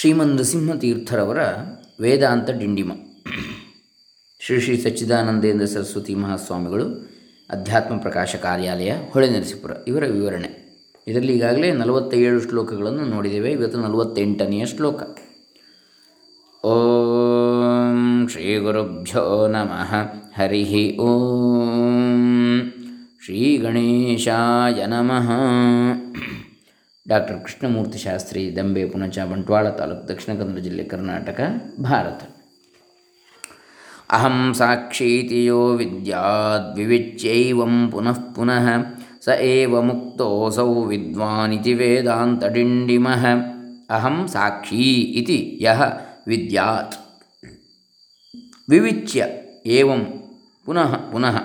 ಶ್ರೀಮನ್ ನೃಸಿಂಹತೀರ್ಥರವರ ವೇದಾಂತ ಡಿಂಡಿಮ. ಶ್ರೀ ಶ್ರೀ ಸಚ್ಚಿದಾನಂದೇಂದ್ರ ಸರಸ್ವತಿ ಮಹಾಸ್ವಾಮಿಗಳು, ಅಧ್ಯಾತ್ಮ ಪ್ರಕಾಶ ಕಾರ್ಯಾಲಯ ಹೊಳೆನರಸೀಪುರ ಇವರ ವಿವರಣೆ. ಇದರಲ್ಲಿ ಈಗಾಗಲೇ ನಲವತ್ತೇಳು ಶ್ಲೋಕಗಳನ್ನು ನೋಡಿದ್ದೇವೆ, ಇವತ್ತು ನಲವತ್ತೆಂಟನೆಯ ಶ್ಲೋಕ. ಓಂ ಶ್ರೀ ಗುರುಭ್ಯೋ ನಮಃ, ಹರಿ ಓಂ. ಶ್ರೀ ಗಣೇಶಾಯ ನಮಃ. ಡಾಕ್ಟರ್ ಕೃಷ್ಣಮೂರ್ತಿ ಶಾಸ್ತ್ರಿ, ದಂಬೆ, ಪುಣಚ, ಬಂಟ್ವಾಳ ತಾಲೂಕು, ದಕ್ಷಿಣ ಕನ್ನಡ ಜಿಲ್ಲೆ ಕರ್ನಾಟಕ, ಭಾರತ. ಅಹಂ ಸಾಕ್ಷೀತಿ ಯೋ ವಿದ್ಯಾದ್ವಿವಿಚ್ಯೈವಂ ಪುನಃ ಪುನಃ ಸ ಏವ ಮುಕ್ತೋಸೌ ವಿದ್ವಾನಿತಿ ವೇದಾಂತಡಿಂಡಿಮಃ ಅಹಂ ಸಾಕ್ಷಿ ಇತಿ ಯಹ ವಿದ್ಯಾತ್. ವಿವಿಚ್ಯ ಏವಂ ಪುನಃ ಪುನಃ.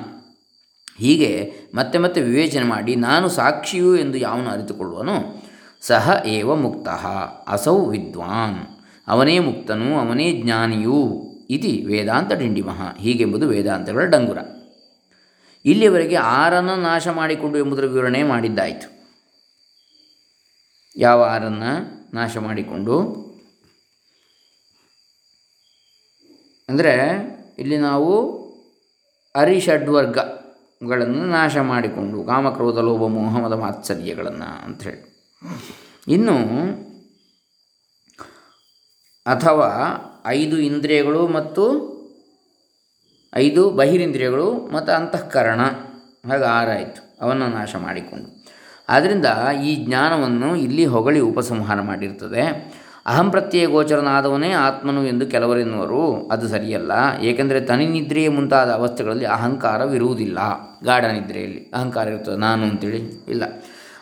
ಹೀಗೆ ಮತ್ತೆ ಮತ್ತೆ ವಿವೇಚನೆ ಮಾಡಿ ನಾನು ಸಾಕ್ಷಿಯು ಎಂದು ಯಾವನು ಅರಿತುಕೊಳ್ಳುವನು ಸಹ ಏವ ಮುಕ್ತ, ಅಸೌ ವಿದ್ವಾನ್. ಅವನೇ ಮುಕ್ತನು, ಅವನೇ ಜ್ಞಾನಿಯೂ ಇತಿ ವೇದಾಂತ ಡಿಂಡಿಮಃ. ಹೀಗೆಂಬುದು ವೇದಾಂತಗಳ ಡಂಗುರ. ಇಲ್ಲಿಯವರೆಗೆ ಆರನ್ನು ನಾಶ ಮಾಡಿಕೊಂಡು ಎಂಬುದರ ವಿವರಣೆ ಮಾಡಿದ್ದಾಯಿತು. ಯಾವ ಆರನ್ನು ನಾಶ ಮಾಡಿಕೊಂಡು? ಅಂದರೆ ಇಲ್ಲಿ ನಾವು ಅರಿಷಡ್ವರ್ಗಗಳನ್ನು ನಾಶ ಮಾಡಿಕೊಂಡು, ಕಾಮಕ್ರೋಧ, ಲೋಭ ಮೋಹಮದ ಮಾತ್ಸರ್ಯಗಳನ್ನು ಅಂಥೇಳಿ ಇನ್ನು ಅಥವಾ ಐದು ಇಂದ್ರಿಯಗಳು ಮತ್ತು ಐದು ಬಹಿರಿಂದ್ರಿಯಗಳು ಮತ್ತು ಅಂತಃಕರಣ. ಹಾಗೆ ಆರಾಯಿತು. ಅವನ್ನು ನಾಶ ಮಾಡಿಕೊಂಡು. ಆದ್ದರಿಂದ ಈ ಜ್ಞಾನವನ್ನು ಇಲ್ಲಿ ಹೊಗಳಿ ಉಪಸಂಹಾರ ಮಾಡಿರ್ತದೆ. ಅಹಂ ಪ್ರತ್ಯಯ ಗೋಚರನಾದವನೇ ಆತ್ಮನು ಎಂದು ಕೆಲವರೆನ್ನುವರು. ಅದು ಸರಿಯಲ್ಲ. ಏಕೆಂದರೆ ತನಿನಿದ್ರೆಯೇ ಮುಂತಾದ ಅವಸ್ಥೆಗಳಲ್ಲಿ ಅಹಂಕಾರವಿರುವುದಿಲ್ಲ. ಗಾಢ ನಿದ್ರೆಯಲ್ಲಿ ಅಹಂಕಾರ ಇರ್ತದೆ. ನಾನು ಅಂತೇಳಿ ಇಲ್ಲ.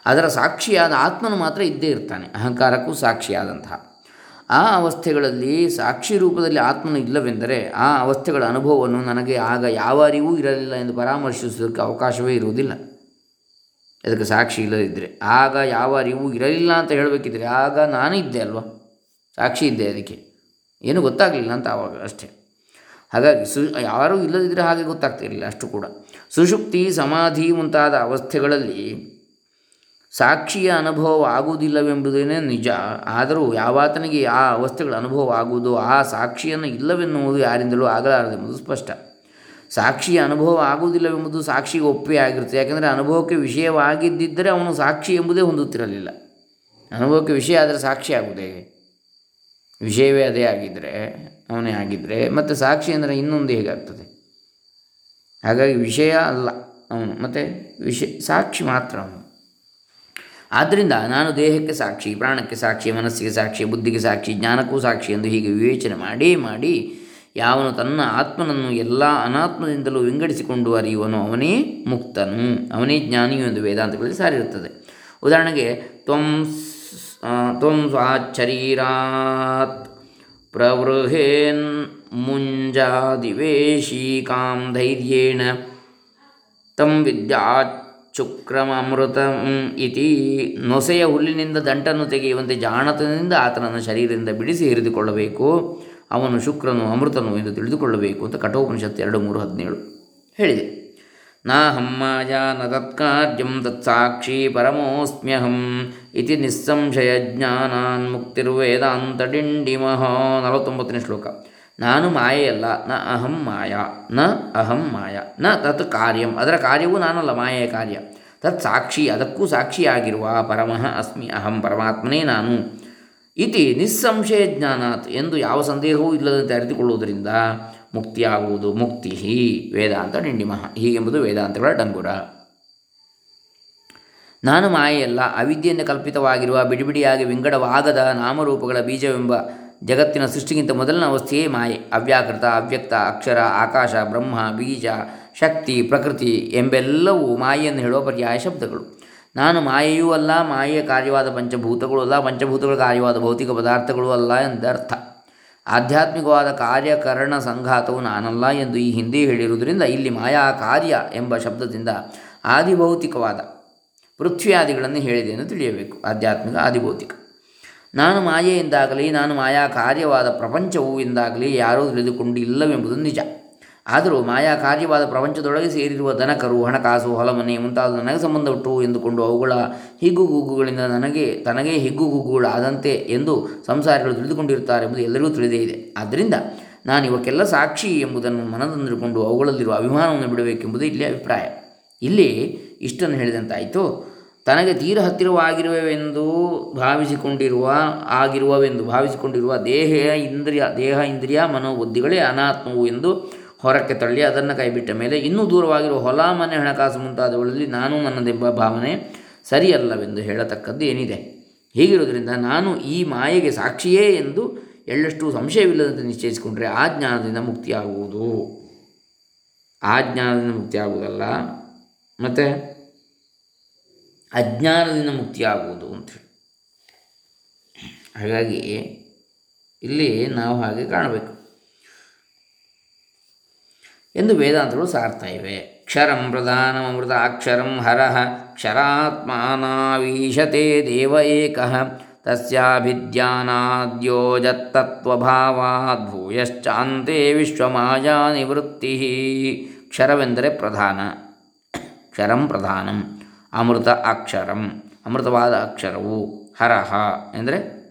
ಅದರ ಸಾಕ್ಷಿಯಾದ ಆತ್ಮನು ಮಾತ್ರ ಇದ್ದೇ ಇರ್ತಾನೆ, ಅಹಂಕಾರಕ್ಕೂ ಸಾಕ್ಷಿಯಾದಂತಹ. ಆ ಅವಸ್ಥೆಗಳಲ್ಲಿ ಸಾಕ್ಷಿ ರೂಪದಲ್ಲಿ ಆತ್ಮನು ಇಲ್ಲವೆಂದರೆ ಆ ಅವಸ್ಥೆಗಳ ಅನುಭವವನ್ನು ನನಗೆ ಆಗ ಯಾವ ಅರಿವೂ ಇರಲಿಲ್ಲ ಎಂದು ಪರಾಮರ್ಶಿಸುವುದಕ್ಕೆ ಅವಕಾಶವೇ ಇರುವುದಿಲ್ಲ. ಅದಕ್ಕೆ ಸಾಕ್ಷಿ ಇಲ್ಲದಿದ್ದರೆ ಆಗ ಯಾವ ಅರಿವು ಇರಲಿಲ್ಲ ಅಂತ ಹೇಳಬೇಕಿದ್ರೆ ಆಗ ನಾನು ಇದ್ದೆ ಅಲ್ವಾ? ಸಾಕ್ಷಿ ಇದ್ದೆ ಅದಕ್ಕೆ. ಏನು ಗೊತ್ತಾಗಲಿಲ್ಲ ಅಂತ ಆವಾಗ ಅಷ್ಟೇ. ಹಾಗಾಗಿ ಸು, ಯಾರೂ ಇಲ್ಲದಿದ್ದರೆ ಹಾಗೆ ಗೊತ್ತಾಗ್ತಿರಲಿಲ್ಲ ಅಷ್ಟು ಕೂಡ. ಸುಷುಪ್ತಿ ಸಮಾಧಿ ಮುಂತಾದ ಅವಸ್ಥೆಗಳಲ್ಲಿ ಸಾಕ್ಷಿಯ ಅನುಭವ ಆಗುವುದಿಲ್ಲವೆಂಬುದೇನೇ ನಿಜ. ಆದರೂ ಯಾವಾತನಿಗೆ ಆ ಅವಸ್ಥೆಗಳ ಅನುಭವ ಆಗುವುದು ಆ ಸಾಕ್ಷಿಯನ್ನು ಇಲ್ಲವೆನ್ನುವುದು ಯಾರಿಂದಲೂ ಆಗಲಾರದೆಂಬುದು ಸ್ಪಷ್ಟ. ಸಾಕ್ಷಿಯ ಅನುಭವ ಆಗುವುದಿಲ್ಲವೆಂಬುದು ಸಾಕ್ಷಿಗೆ ಒಪ್ಪೇ ಆಗಿರುತ್ತೆ ಯಾಕೆಂದರೆ ಅನುಭವಕ್ಕೆ ವಿಷಯವಾಗಿದ್ದಿದ್ದರೆ ಅವನು ಸಾಕ್ಷಿ ಎಂಬುದೇ ಹೊಂದುತ್ತಿರಲಿಲ್ಲ. ಅನುಭವಕ್ಕೆ ವಿಷಯ ಆದರೆ ಸಾಕ್ಷಿ ಆಗುವುದೇ? ವಿಷಯವೇ ಅದೇ ಆಗಿದ್ದರೆ ಅವನೇ ಆಗಿದ್ದರೆ ಮತ್ತು ಸಾಕ್ಷಿ ಅಂದರೆ ಇನ್ನೊಂದು ಹೇಗಾಗ್ತದೆ? ಹಾಗಾಗಿ ವಿಷಯ ಅಲ್ಲ ಅವನು. ಮತ್ತು ವಿಷಯ, ಸಾಕ್ಷಿ ಮಾತ್ರ ಅವನು. ಆದ್ದರಿಂದ ನಾನು ದೇಹಕ್ಕೆ ಸಾಕ್ಷಿ, ಪ್ರಾಣಕ್ಕೆ ಸಾಕ್ಷಿ, ಮನಸ್ಸಿಗೆ ಸಾಕ್ಷಿ, ಬುದ್ಧಿಗೆ ಸಾಕ್ಷಿ, ಜ್ಞಾನಕ್ಕೂ ಸಾಕ್ಷಿ ಎಂದು ಹೀಗೆ ವಿವೇಚನೆ ಮಾಡಿ ಮಾಡಿ ಯಾವನು ತನ್ನ ಆತ್ಮನನ್ನು ಎಲ್ಲ ಅನಾತ್ಮದಿಂದಲೂ ವಿಂಗಡಿಸಿಕೊಂಡು ಅರಿಯುವನು ಅವನೇ ಮುಕ್ತನು. ಅವನೇ ಜ್ಞಾನಿಯು ಎಂದು ವೇದಾಂತಗಳಲ್ಲಿ ಸಾರಿರುತ್ತದೆ. ಉದಾಹರಣೆಗೆ, ತ್ವಂ ತ್ವಂ ಸ್ವಾಚರೀರಾತ್ ಪ್ರವೃಹೇನ್ ಮುಂಜಾದಿವೇಶೀಕಾಂ ಧೈರ್ಯೇಣ ತಂ ವಿದ್ಯಾಚುಕ್ರಮೃತ ಇತಿ ನೊಸೆಯ ಹುಲ್ಲಿನಿಂದ ದಂಟನ್ನು ತೆಗೆಯುವಂತೆ ಜಾಣತನದಿಂದ ಆತನನ್ನು ಶರೀರದಿಂದ ಬಿಡಿಸಿ ಹಿರಿದುಕೊಳ್ಳಬೇಕು. ಅವನು ಶುಕ್ರನು ಅಮೃತನು ಎಂದು ತಿಳಿದುಕೊಳ್ಳಬೇಕು ಅಂತ ಕಠೋಪನಿಷತ್ತು ಎರಡು ಮೂರು ಹದಿನೇಳು ಹೇಳಿದೆ. ನಾಹಂ ಮಾಯಾ ನ ತತ್ಕಾರ್ಯಂ ತತ್ಸಾಕ್ಷಿ ಪರಮೋಸ್ಮ್ಯಹಂ ಇತಿ ನಿಸ್ಸಂಶಯ ಜ್ಞಾನಾನ್ ಮುಕ್ತಿರ್ವೇದಾಂತ ಡಿಂಡಿಮಹ ನಲವತ್ತೊಂಬತ್ತನೇ ಶ್ಲೋಕ. ನಾನು ಮಾಯೆಯಲ್ಲ ನ ಅಹಂ ಮಾಯ, ನ ಅಹಂ ಮಾಯ, ನ ತತ್ ಕಾರ್ಯಂ. ಅದರ ಕಾರ್ಯವೂ ನಾನಲ್ಲ, ಮಾಯೆಯ ಕಾರ್ಯ. ತತ್ ಸಾಕ್ಷಿ, ಅದಕ್ಕೂ ಸಾಕ್ಷಿಯಾಗಿರುವ ಪರಮಃ ಅಸ್ಮಿ ಅಹಂ, ಪರಮಾತ್ಮನೇ ನಾನು. ಇತಿ ನಿಸ್ಸಂಶಯ ಜ್ಞಾನಾತ್ ಎಂದು ಯಾವ ಸಂದೇಹವೂ ಇಲ್ಲದಂತೆ ಅರಿತುಕೊಳ್ಳುವುದರಿಂದ ಮುಕ್ತಿಯಾಗುವುದು ಮುಕ್ತಿ ವೇದಾಂತ ಡಿಂಡಿಮಃ ಹೀಗೆಂಬುದು ವೇದಾಂತಗಳ ಡಂಗುರ. ನಾನು ಮಾಯೆಯಲ್ಲ ಅವಿದ್ಯೆಯಿಂದ ಕಲ್ಪಿತವಾಗಿರುವ ಬಿಡಿಬಿಡಿಯಾಗಿ ವಿಂಗಡವಾಗದ ನಾಮರೂಪಗಳ ಬೀಜವೆಂಬ ಜಗತ್ತಿನ ಸೃಷ್ಟಿಗಿಂತ ಮೊದಲಿನ ಅವಸ್ಥೆಯೇ ಮಾಯೆ. ಅವ್ಯಾಕೃತ, ಅವ್ಯಕ್ತ, ಅಕ್ಷರ, ಆಕಾಶ, ಬ್ರಹ್ಮ, ಬೀಜ, ಶಕ್ತಿ, ಪ್ರಕೃತಿ ಎಂಬೆಲ್ಲವೂ ಮಾಯೆಯನ್ನು ಹೇಳುವ ಪರ್ಯಾಯ ಶಬ್ದಗಳು. ನಾನು ಮಾಯೆಯೂ ಅಲ್ಲ, ಮಾಯೆಯ ಕಾರ್ಯವಾದ ಪಂಚಭೂತಗಳು ಅಲ್ಲ, ಪಂಚಭೂತಗಳ ಕಾರ್ಯವಾದ ಭೌತಿಕ ಪದಾರ್ಥಗಳು ಅಲ್ಲ ಎಂದರ್ಥ. ಆಧ್ಯಾತ್ಮಿಕವಾದ ಕಾರ್ಯಕರಣ ಸಂಘಾತವು ನಾನಲ್ಲ ಎಂದು ಈ ಹಿಂದೆ ಹೇಳಿರುವುದರಿಂದ ಇಲ್ಲಿ ಮಾಯಾ ಕಾರ್ಯ ಎಂಬ ಶಬ್ದದಿಂದ ಆದಿಭೌತಿಕವಾದ ಪೃಥ್ವಿಯಾದಿಗಳನ್ನು ಹೇಳಿದೆ ಎಂದು ತಿಳಿಯಬೇಕು. ಆಧ್ಯಾತ್ಮಿಕ ಆದಿಭೌತಿಕ. ನಾನು ಮಾಯೆಯಿಂದಾಗಲಿ, ನಾನು ಮಾಯಾ ಕಾರ್ಯವಾದ ಪ್ರಪಂಚವು ಎಂದಾಗಲಿ ಯಾರೂ ತಿಳಿದುಕೊಂಡಿಲ್ಲವೆಂಬುದು ನಿಜ. ಆದರೂ ಮಾಯಾ ಕಾರ್ಯವಾದ ಪ್ರಪಂಚದೊಳಗೆ ಸೇರಿರುವ ದನಕರು, ಹಣಕಾಸು, ಹೊಲಮನೆ ಮುಂತಾದ ನನಗೆ ಸಂಬಂಧಪಟ್ಟು ಎಂದುಕೊಂಡು ಅವುಗಳ ಹಿಗ್ಗುಗುಗ್ಗುಗಳಿಂದ ನನಗೆ, ತನಗೇ ಹಿಗ್ಗುಗುಗ್ಗುಗಳಾದಂತೆ ಎಂದು ಸಂಸಾರಿಗಳು ತಿಳಿದುಕೊಂಡಿರುತ್ತಾರೆ ಎಂಬುದು ಎಲ್ಲರಿಗೂ ತಿಳಿದೇ ಇದೆ. ಆದ್ದರಿಂದ ನಾನು ಇವಕ್ಕೆಲ್ಲ ಸಾಕ್ಷಿ ಎಂಬುದನ್ನು ಮನದಂದಿರುಕೊಂಡು ಅವುಗಳಲ್ಲಿರುವ ಅಭಿಮಾನವನ್ನು ಬಿಡಬೇಕೆಂಬುದು ಇಲ್ಲಿ ಅಭಿಪ್ರಾಯ. ಇಲ್ಲಿ ಇಷ್ಟನ್ನು ಹೇಳಿದಂತಾಯಿತು. ತನಗೆ ತೀರ ಹತ್ತಿರವಾಗಿರುವವೆಂದು ಭಾವಿಸಿಕೊಂಡಿರುವ, ಆಗಿರುವವೆಂದು ಭಾವಿಸಿಕೊಂಡಿರುವ ದೇಹ ಇಂದ್ರಿಯ ದೇಹ ಇಂದ್ರಿಯ ಮನೋಬುದ್ಧಿಗಳೇ ಅನಾತ್ಮವು ಎಂದು ಹೊರಕ್ಕೆ ತಳ್ಳಿ ಅದನ್ನು ಕೈಬಿಟ್ಟ ಮೇಲೆ ಇನ್ನೂ ದೂರವಾಗಿರುವ ಹೊಲ ಮನೆ ಹಣಕಾಸು ಮುಂತಾದವುಗಳಲ್ಲಿ ನಾನು ನನ್ನದೆಂಬ ಭಾವನೆ ಸರಿಯಲ್ಲವೆಂದು ಹೇಳತಕ್ಕದ್ದು ಏನಿದೆ? ಹೀಗಿರುವುದರಿಂದ ನಾನು ಈ ಮಾಯೆಗೆ ಸಾಕ್ಷಿಯೇ ಎಂದು ಎಳ್ಳಷ್ಟು ಸಂಶಯವಿಲ್ಲದಂತೆ ನಿಶ್ಚಯಿಸಿಕೊಂಡರೆ ಆ ಜ್ಞಾನದಿಂದ ಮುಕ್ತಿಯಾಗುವುದು. ಆ ಜ್ಞಾನದಿಂದ ಮುಕ್ತಿಯಾಗುವುದಲ್ಲ. ಮತ್ತು? ಅಜ್ಞಾನದಿಂದ ಮುಕ್ತಿಯಾಗುವುದು ಅಂಥೇಳಿ ಹಾಗಾಗಿ ಇಲ್ಲಿ ನಾವು ಹಾಗೆ ಕಾಣಬೇಕು. ಎಂದು ವೇದಾಂತಗಳು ಸಾರ್ತಾ ಇವೆ. ಕ್ಷರಂ ಪ್ರಧಾನಮೃತ ಅಕ್ಷರಂ ಹರಃ. ಕ್ಷರಾತ್ಮನಾವೀಶತೆ ದೇವ ಏಕಃ. ತಸ್ಯಾಭಿದ್ಯಾನಾದ್ಯೋಜತ್ತತ್ವಭಾವಾದ್ ಭೂಯಶ್ಚಾಂತೆ ವಿಶ್ವಮಾಯಾ ನಿವೃತ್ತಿ. ಕ್ಷರವೆಂದರೆ ಪ್ರಧಾನ. ಕ್ಷರಂ ಪ್ರಧಾನಂ. ಅಮೃತ ಅಕ್ಷರಂ. ಅಮೃತವಾದ ಅಕ್ಷರವು ಹರಹ ಎಂದರೆ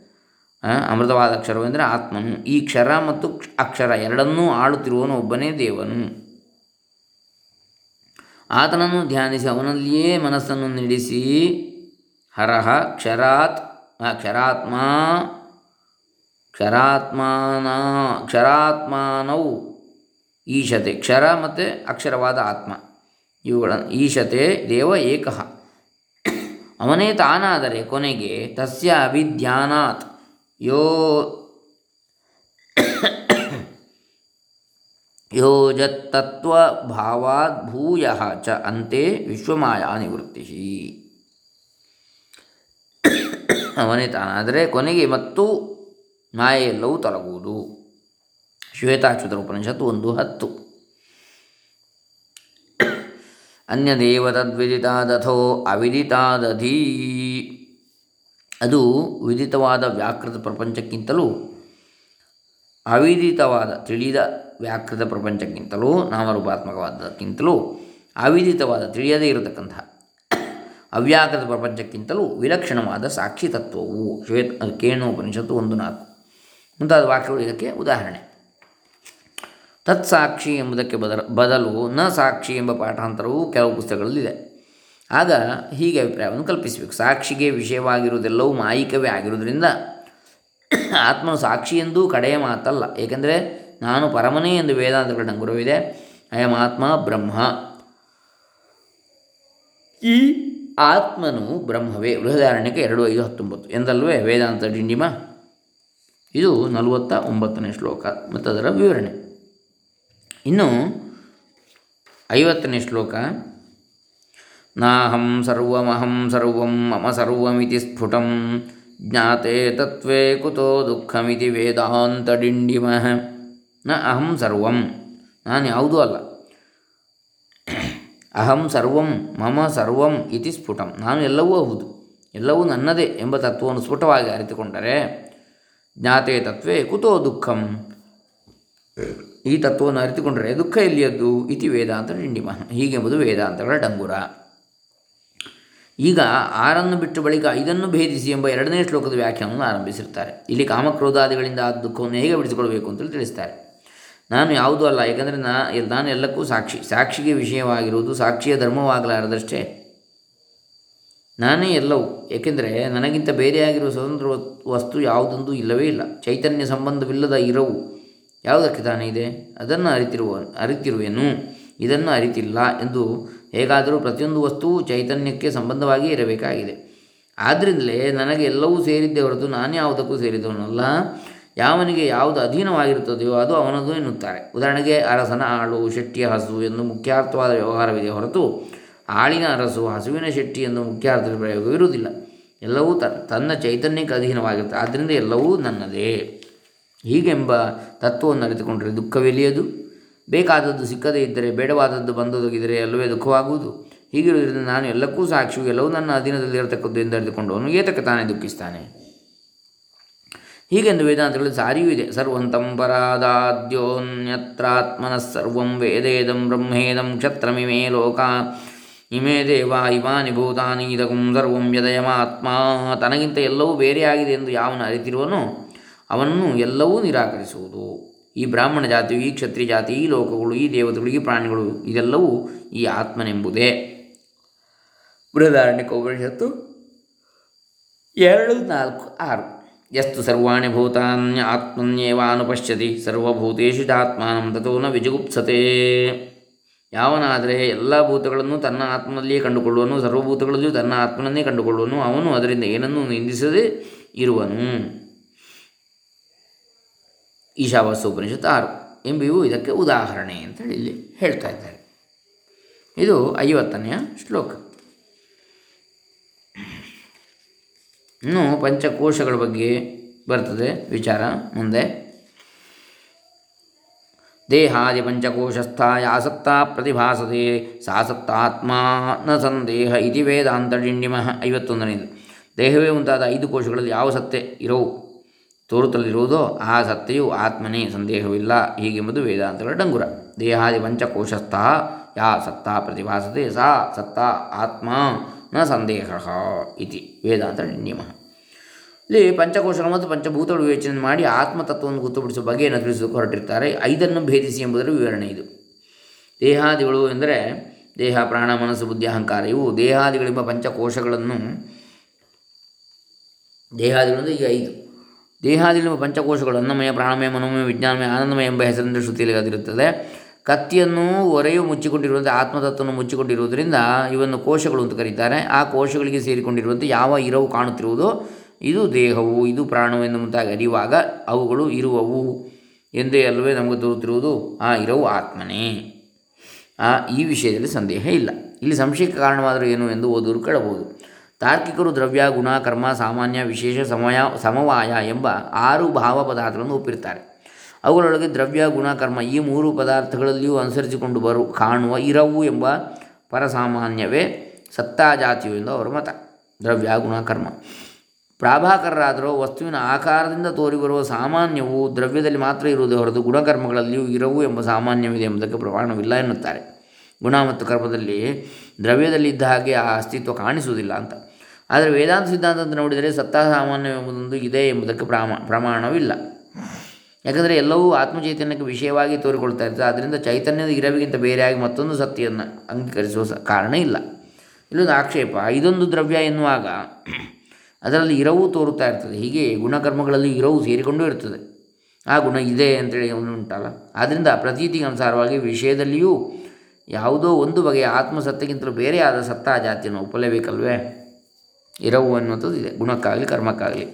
ಅಮೃತವಾದ ಅಕ್ಷರವು ಎಂದರೆ ಆತ್ಮನು. ಈ ಕ್ಷರ ಮತ್ತು ಅಕ್ಷರ ಎರಡನ್ನೂ ಆಳುತ್ತಿರುವವನು ಒಬ್ಬನೇ ದೇವನು. ಆತನನ್ನು ಧ್ಯಾನಿಸಿ ಅವನಲ್ಲಿಯೇ ಮನಸ್ಸನ್ನು ನಿಡಿಸಿ ಹರಹ ಕ್ಷರಾತ್ ಕ್ಷರಾತ್ಮ, ಕ್ಷರಾತ್ಮಾನ, ಕ್ಷರಾತ್ಮಾನೌ ಈಶತೆ. ಕ್ಷರ ಮತ್ತು ಅಕ್ಷರವಾದ ಆತ್ಮ. ಇವುಗಳ ಈಶತೆ ದೇವ ಏಕ. ಅವನೇ ತಾನಾದರೆ ಕೊನೆಗೆ ತಸ್ಯ ಅಭಿಧ್ಯಾನಾತ್ ಯೋ ಯೋಜತ್ತತ್ವಭಾವಾತ್ ಭೂಯ ಚ ಅಂತೆ ವಿಶ್ವಮಾಯಾ ನಿವೃತ್ತಿ ಅವನೇ ತಾನಾದರೆ ಕೊನೆಗೆ ಮತ್ತು ಮಾಯೆಲ್ಲವೂ ತೊಲಗುವುದು. ಶ್ವೇತಾಚುತರ ಉಪನಿಷತ್ತು ಒಂದು ಹತ್ತು. ಅನ್ಯದೇವ ತದ್ವಿದಿತಾದಥೋ ಅವಿದಿತಾದಧೀ. ಅದು ವಿದಿತವಾದ ವ್ಯಾಕೃತ ಪ್ರಪಂಚಕ್ಕಿಂತಲೂ ಅವಿದಿತವಾದ, ತಿಳಿದ ವ್ಯಾಕೃತ ಪ್ರಪಂಚಕ್ಕಿಂತಲೂ, ನಾಮರೂಪಾತ್ಮಕವಾದಕ್ಕಿಂತಲೂ, ಅವಿದಿತವಾದ, ತಿಳಿಯದೇ ಇರತಕ್ಕಂತಹ ಅವ್ಯಾಕೃತ ಪ್ರಪಂಚಕ್ಕಿಂತಲೂ ವಿಲಕ್ಷಣವಾದ ಸಾಕ್ಷಿ ತತ್ವವು ಶ್ವೇತ ಕೇಣು ಉಪನಿಷತ್ತು ಒಂದು ನಾಲ್ಕು ಮುಂತಾದ ವಾಕ್ಯಗಳು ಇದಕ್ಕೆ ಉದಾಹರಣೆ. ತತ್ಸಾಕ್ಷಿ ಎಂಬುದಕ್ಕೆ ಬದಲ, ಬದಲು ನ ಸಾಕ್ಷಿ ಎಂಬ ಪಾಠಾಂತರವು ಕೆಲವು ಪುಸ್ತಕಗಳಲ್ಲಿದೆ. ಆಗ ಹೀಗೆ ಅಭಿಪ್ರಾಯವನ್ನು ಕಲ್ಪಿಸಬೇಕು. ಸಾಕ್ಷಿಗೆ ವಿಷಯವಾಗಿರುವುದೆಲ್ಲವೂ ಮಾಯಿಕವೇ ಆಗಿರುವುದರಿಂದ ಆತ್ಮನು ಸಾಕ್ಷಿ ಎಂದೂ ಕಡೆಯ ಮಾತಲ್ಲ. ಏಕೆಂದರೆ ನಾನು ಪರಮನೇ ಎಂದು ವೇದಾಂತಗಳ ಗುರುವಿದೆ ಅಯಂ ಆತ್ಮ ಬ್ರಹ್ಮ. ಈ ಆತ್ಮನು ಬ್ರಹ್ಮವೇ. ಬೃಹದಾರಣ್ಯಕ್ಕೆ ಎರಡು, ಐದು, ಹತ್ತೊಂಬತ್ತು. ಎಂದಲ್ವೇ ವೇದಾಂತ ಡಿಂಡಿಮ? ಇದು ನಲವತ್ತ ಒಂಬತ್ತನೇ ಶ್ಲೋಕ ಮತ್ತು ಅದರ ವಿವರಣೆ. ಇನ್ನು ಐವತ್ತನೇ ಶ್ಲೋಕ. ನಾಹಂ ಸರ್ವಮಹಂ ಸರ್ವಂ ಮಮ ಸರ್ವಮಿತಿ ಸ್ಫುಟಂ. ಜ್ಞಾತೆ ತತ್ವೇ ಕುತೋ ದುಃಖಮಿತಿ ವೇದಾಂತ ಡಿಂಡಿಮಃ. ನ ಅಹಂ ಸರ್ವಂ. ನಾನು ಯಾವುದೂ ಅಲ್ಲ. ಅಹಂ ಸರ್ವಂ ಮಮ ಸರ್ವಂ ಇತಿ ಸ್ಫುಟಂ. ನಾನು ಎಲ್ಲವೂ ಹೌದು. ಎಲ್ಲವೂ ನನ್ನದೇ ಎಂಬ ತತ್ವವನ್ನು ಸ್ಫುಟವಾಗಿ ಅರಿತುಕೊಂಡರೆ ಜ್ಞಾತೆ ತತ್ವೇ ಕುತೋ ದುಃಖಂ. ಈ ತತ್ವವನ್ನು ಅರಿತುಕೊಂಡರೆ ದುಃಖ ಎಲ್ಲಿಯದ್ದು ಇತಿ ವೇದಾಂತ ಡಿಂಡಿಮ. ಹೀಗೆಂಬುದು ವೇದಾಂತಗಳ ಡಂಗುರ. ಈಗ ಆರನ್ನು ಬಿಟ್ಟು ಬಳಿಕ ಐದನ್ನು ಭೇದಿಸಿ ಎಂಬ ಎರಡನೇ ಶ್ಲೋಕದ ವ್ಯಾಖ್ಯಾನವನ್ನು ಆರಂಭಿಸಿರ್ತಾರೆ. ಇಲ್ಲಿ ಕಾಮಕ್ರೋಧಾದಿಗಳಿಂದ ಆದ ದುಃಖವನ್ನು ಹೇಗೆ ಬಿಡಿಸಿಕೊಳ್ಬೇಕು ಅಂತೇಳಿ ತಿಳಿಸ್ತಾರೆ. ನಾನು ಯಾವುದೂ ಅಲ್ಲ ಏಕೆಂದರೆ ನಾ ನಾನು ಎಲ್ಲಕ್ಕೂ ಸಾಕ್ಷಿ. ಸಾಕ್ಷಿಗೆ ವಿಷಯವಾಗಿರುವುದು, ಸಾಕ್ಷಿಯ ಧರ್ಮವಾಗಲಾರದಷ್ಟೇ. ನಾನೇ ಎಲ್ಲವೂ. ಏಕೆಂದರೆ ನನಗಿಂತ ಬೇರೆಯಾಗಿರುವ ಸ್ವತಂತ್ರ ವಸ್ತು ಯಾವುದೊಂದು ಇಲ್ಲವೇ ಇಲ್ಲ. ಚೈತನ್ಯ ಸಂಬಂಧವಿಲ್ಲದ ಇರವು. ಯಾವುದಕ್ಕೆ ತಾನೇ ಇದೆ? ಅದನ್ನು ಅರಿತಿರುವ, ಅರಿತಿರುವೆನು. ಇದನ್ನು ಅರಿತಿಲ್ಲ ಎಂದು ಹೇಗಾದರೂ ಪ್ರತಿಯೊಂದು ವಸ್ತುವು ಚೈತನ್ಯಕ್ಕೆ ಸಂಬಂಧವಾಗಿ ಇರಬೇಕಾಗಿದೆ. ಆದ್ದರಿಂದಲೇ ನನಗೆ ಎಲ್ಲವೂ ಸೇರಿದ್ದೇ ಹೊರತು ನಾನು ಯಾವುದಕ್ಕೂ ಸೇರಿದವನಲ್ಲ ಯಾವನಿಗೆ ಯಾವುದು ಅಧೀನವಾಗಿರುತ್ತದೆಯೋ ಅದು ಅವನದು ಎನ್ನುತ್ತಾರೆ. ಉದಾಹರಣೆಗೆ ಅರಸನ ಆಳು, ಶೆಟ್ಟಿಯ ಹಸು ಎಂದು ಮುಖ್ಯಾರ್ಥವಾದ ವ್ಯವಹಾರವಿದೆ ಹೊರತು ಆಳಿನ ಅರಸು, ಹಸುವಿನ ಶೆಟ್ಟಿ ಎಂದು ಮುಖ್ಯಾರ್ಥದ ಪ್ರಯೋಗವಿರುವುದಿಲ್ಲ. ಎಲ್ಲವೂ ತನ್ನ ಚೈತನ್ಯಕ್ಕೆ ಅಧೀನವಾಗಿರುತ್ತೆ ಆದ್ದರಿಂದ ಎಲ್ಲವೂ ನನ್ನದೇ. ಹೀಗೆಂಬ ತತ್ವವನ್ನು ಅರಿತುಕೊಂಡರೆ ದುಃಖವೆಲಿಯದು. ಬೇಕಾದದ್ದು ಸಿಕ್ಕದೇ ಇದ್ದರೆ, ಬೇಡವಾದದ್ದು ಬಂದೊದಗಿದರೆ ಎಲ್ಲವೇ ದುಃಖವಾಗುವುದು. ಹೀಗಿರುವುದರಿಂದ ನಾನು ಎಲ್ಲಕ್ಕೂ ಸಾಕ್ಷಿ ಎಲ್ಲವೂ ನನ್ನ ಅಧೀನದಲ್ಲಿ ಇರತಕ್ಕದ್ದು ಎಂದು ಅರಿತುಕೊಂಡು ಅವನು ಏತಕ್ಕೆ ತಾನೇ ದುಃಖಿಸ್ತಾನೆ? ಹೀಗೆಂದು ವೇದಾಂತಗಳಲ್ಲಿ ಸಾರಿಯೂ ಇದೆ. ಸರ್ವಂತಂ ಪರಾದಾದ್ಯೋನ್ಯತ್ರಾತ್ಮನಃ ಸರ್ವಂ ವೇದೇದಂ ಬ್ರಹ್ಮೇದಂ ಕ್ಷತ್ರಮಿಮೇ ಲೋಕ. ಇಮೇ ದೇವ ಇಮಾನಿ ಭೂತಾನಿ ಸರ್ವಂ ಯದಯಮಾತ್ಮ. ತನಗಿಂತ ಎಲ್ಲವೂ ಬೇರೆಯಾಗಿದೆ ಎಂದು ಯಾವನು ಅರಿತಿರುವನೋ ಅವನನ್ನು ಎಲ್ಲವೂ ನಿರಾಕರಿಸುವುದು. ಈ ಬ್ರಾಹ್ಮಣ ಜಾತಿಯು ಈ ಕ್ಷತ್ರಿಯ ಜಾತಿ, ಈ ಲೋಕಗಳು, ಈ ದೇವತೆಗಳು, ಈ ಪ್ರಾಣಿಗಳು, ಇದೆಲ್ಲವೂ ಈ ಆತ್ಮನೆಂಬುದೇ. ಬೃಹದಾರಣ್ಯ ಉಪನಿಷತ್ತು ಎರಡು, ನಾಲ್ಕು, ಆರು. ಯಸ್ತು ಸರ್ವಾಣಿ ಭೂತಾನ್ಯ ಆತ್ಮನ್ಯೇವಾನುಪಶ್ಯತಿ ಸರ್ವಭೂತೇಶು ಆತ್ಮಾನಂ ತಥೋ ನ ವಿಜುಗುಪ್ಸತೆ. ಯಾವನಾದರೆ ಎಲ್ಲ ಭೂತಗಳನ್ನು ತನ್ನ ಆತ್ಮನಲ್ಲಿಯೇ ಕಂಡುಕೊಳ್ಳುವನು, ಸರ್ವಭೂತಗಳಲ್ಲಿಯೂ ತನ್ನ ಆತ್ಮನನ್ನೇ ಕಂಡುಕೊಳ್ಳುವನು, ಅವನು ಅದರಿಂದ ಏನನ್ನೂ ನಿಂದಿಸದೆ ಇರುವನು. ಈಶಾವಾಸ್ಯ ಉಪನಿಷತ್ ಆರು ಎಂಬಿಯು ಇದಕ್ಕೆ ಉದಾಹರಣೆ ಅಂತೇಳಿ ಇಲ್ಲಿ ಹೇಳ್ತಾ ಇದ್ದಾರೆ. ಇದು ಐವತ್ತನೆಯ ಶ್ಲೋಕ. ಇನ್ನು ಪಂಚಕೋಶಗಳ ಬಗ್ಗೆ ಬರ್ತದೆ ವಿಚಾರ ಮುಂದೆ. ದೇಹಾದಿ ಪಂಚಕೋಶಸ್ಥ ಯಾಸತ್ತಾ ಪ್ರತಿಭಾಸದೆ ಸಾ ಸತ್ತಾತ್ಮ ನ ಸಂದೇಹ ಇತಿ ವೇದಾಂತ ಡಿಂಡಿಮಃ ಐವತ್ತೊಂದನೇದು ದೇಹವೇ ಮುಂತಾದ ಐದು ಕೋಶಗಳಲ್ಲಿ ಯಾವ ಸತ್ತೆ ಇರೋವು ತೋರುತ್ತಲಿರುವುದೋ ಆ ಸತ್ತೆಯು ಆತ್ಮನೇ ಸಂದೇಹವಿಲ್ಲ ಹೀಗೆಂಬುದು ವೇದಾಂತಗಳ ಡಂಗುರ. ದೇಹಾದಿ ಪಂಚಕೋಶಸ್ಥ ಯಾ ಸತ್ತಾ ಪ್ರತಿಭಾಸತೆ, ಸಾ ಸತ್ತಾ ಆತ್ಮ ನ ಸಂದೇಹ ಇತಿ. ವೇದಾಂತ ನಿಯಮ. ಇಲ್ಲಿ ಪಂಚಕೋಶಗಳು ಮತ್ತು ಪಂಚಭೂತಗಳು ವಿವೇಚನೆ ಮಾಡಿ ಆತ್ಮತತ್ವವನ್ನು ಗೊತ್ತುಪಡಿಸುವ ಬಗೆಯನ್ನು ತಿಳಿಸಲು ಹೊರಟಿರ್ತಾರೆ. ಐದನ್ನು ಭೇದಿಸಿ ಎಂಬುದರ ವಿವರಣೆ ಇದು. ದೇಹಾದಿಗಳು ಎಂದರೆ ದೇಹ, ಪ್ರಾಣ, ಮನಸ್ಸು, ಬುದ್ಧಿ, ಅಹಂಕಾರ. ಇವು ದೇಹಾದಿಗಳೆಂಬ ಪಂಚಕೋಶಗಳನ್ನು ದೇಹಾದಿಗಳು ಈಗ ಐದು. ದೇಹಾದಿಗಳೆಂಬ ಪಂಚಕೋಶಗಳು ಅನ್ನಮಯ ಪ್ರಾಣಮಯ ಮನೋಮಯ ವಿಜ್ಞಾನಮಯ ಆನಂದಮಯ ಎಂಬ ಹೆಸರಿಂದ ಶ್ರುತಿಯಲ್ಲಿ ಅದಿರುತ್ತದೆ ಕತ್ತಿಯನ್ನು ಒರೆಯು ಮುಚ್ಚಿಕೊಂಡಿರುವಂತೆ ಆತ್ಮತತ್ವವನ್ನು ಮುಚ್ಚಿಕೊಂಡಿರುವುದರಿಂದ ಇವನ್ನು ಕೋಶಗಳು ಅಂತ ಕರೀತಾರೆ. ಆ ಕೋಶಗಳಿಗೆ ಸೇರಿಕೊಂಡಿರುವಂತೆ ಯಾವ ಇರವು ಕಾಣುತ್ತಿರುವುದು? ಇದು ದೇಹವು, ಇದು ಪ್ರಾಣವು ಎಂದು ಮುಂತಾಗಿ ಅರಿಯುವಾಗ ಅವುಗಳು ಇರುವವು ಎಂದೇ ಅಲ್ಲವೇ ನಮಗೆ ತೋರುತ್ತಿರುವುದು. ಆ ಇರವು ಆತ್ಮನೇ. ಆ ಈ ವಿಷಯದಲ್ಲಿ ಸಂದೇಹ ಇಲ್ಲ. ಇಲ್ಲಿ ಸಂಶಯಕ್ಕೆ ಕಾರಣವಾದರೂ ಏನು ಎಂದು ಓದುವರು ಕೇಳಬಹುದು. ತಾರ್ಕಿಕರು ದ್ರವ್ಯ, ಗುಣ, ಕರ್ಮ, ಸಾಮಾನ್ಯ, ವಿಶೇಷ, ಸಮಯ, ಸಮವಾಯ ಎಂಬ ಆರು ಭಾವ ಪದಾರ್ಥಗಳನ್ನು ಒಪ್ಪಿರ್ತಾರೆ ಅವುಗಳೊಳಗೆ ದ್ರವ್ಯ, ಗುಣ, ಕರ್ಮ ಈ ಮೂರು ಪದಾರ್ಥಗಳಲ್ಲಿಯೂ ಅನುಸರಿಸಿಕೊಂಡು ಬರು, ಕಾಣುವ, ಇರವು ಎಂಬ ಪರಸಾಮಾನ್ಯವೇ ಸತ್ತಾಜಾತಿಯು ಎಂದು ಅವರ ಮತ. ದ್ರವ್ಯ, ಗುಣ, ಕರ್ಮ. ಪ್ರಾಭಾಕರರಾದರೂ ವಸ್ತುವಿನ ಆಕಾರದಿಂದ ತೋರಿಬರುವ ಸಾಮಾನ್ಯವು ದ್ರವ್ಯದಲ್ಲಿ ಮಾತ್ರ ಇರುವುದೇ ಹೊರತು ಗುಣಕರ್ಮಗಳಲ್ಲಿಯೂ ಇರವು ಎಂಬ ಸಾಮಾನ್ಯವಿದೆ ಎಂಬುದಕ್ಕೆ ಪ್ರಮಾಣವಿಲ್ಲ ಎನ್ನುತ್ತಾರೆ. ಗುಣ ಮತ್ತು ಕರ್ಮದಲ್ಲಿ ದ್ರವ್ಯದಲ್ಲಿದ್ದ ಹಾಗೆ ಆ ಅಸ್ತಿತ್ವ ಕಾಣಿಸುವುದಿಲ್ಲ ಅಂತ. ಆದರೆ ವೇದಾಂತ ಸಿದ್ಧಾಂತ ನೋಡಿದರೆ ಸತ್ತಾ ಸಾಮಾನ್ಯ ಎಂಬುದೊಂದು ಇದೆ ಎಂಬುದಕ್ಕೆ ಪ್ರಮಾ, ಪ್ರಮಾಣವಿಲ್ಲ. ಯಾಕಂದರೆ ಎಲ್ಲವೂ ಆತ್ಮಚೈತನ್ಯಕ್ಕೆ ವಿಷಯವಾಗಿ ತೋರಿಕೊಳ್ತಾ ಇರ್ತದೆ. ಅದರಿಂದ ಚೈತನ್ಯದ ಇರವಿಗಿಂತ ಬೇರೆಯಾಗಿ ಮತ್ತೊಂದು ಸತ್ಯವನ್ನು ಅಂಗೀಕರಿಸುವ ಕಾರಣ ಇಲ್ಲ. ಇಲ್ಲೊಂದು ಆಕ್ಷೇಪ, ಇದೊಂದು ದ್ರವ್ಯ ಎನ್ನುವಾಗ ಅದರಲ್ಲಿ ಇರವು ತೋರುತ್ತಾ ಇರ್ತದೆ. ಹೀಗೆ ಗುಣಕರ್ಮಗಳಲ್ಲಿ ಇರವು ಸೇರಿಕೊಂಡು ಇರ್ತದೆ. ಆ ಗುಣ ಇದೆ ಅಂತೇಳಿ ಅವನು ಉಂಟಲ್ಲ? ಆದ್ದರಿಂದ ಪ್ರತೀತಿಗೆ ಅನುಸಾರವಾಗಿ ವಿಷಯದಲ್ಲಿಯೂ ಯಾವುದೋ ಒಂದು ಬಗೆಯ ಆತ್ಮಸತ್ಯಕ್ಕಿಂತಲೂ ಬೇರೆಯಾದ ಸತ್ತಾ ಜಾತಿಯನ್ನು ಒಪ್ಪಲೇಬೇಕಲ್ವೇ? ಇರವು ಅನ್ನುವಂಥದ್ದು ಇದೆ. ಗುಣಕ್ಕಾಗಲಿ, ಕರ್ಮಕ್ಕಾಗಲಿ.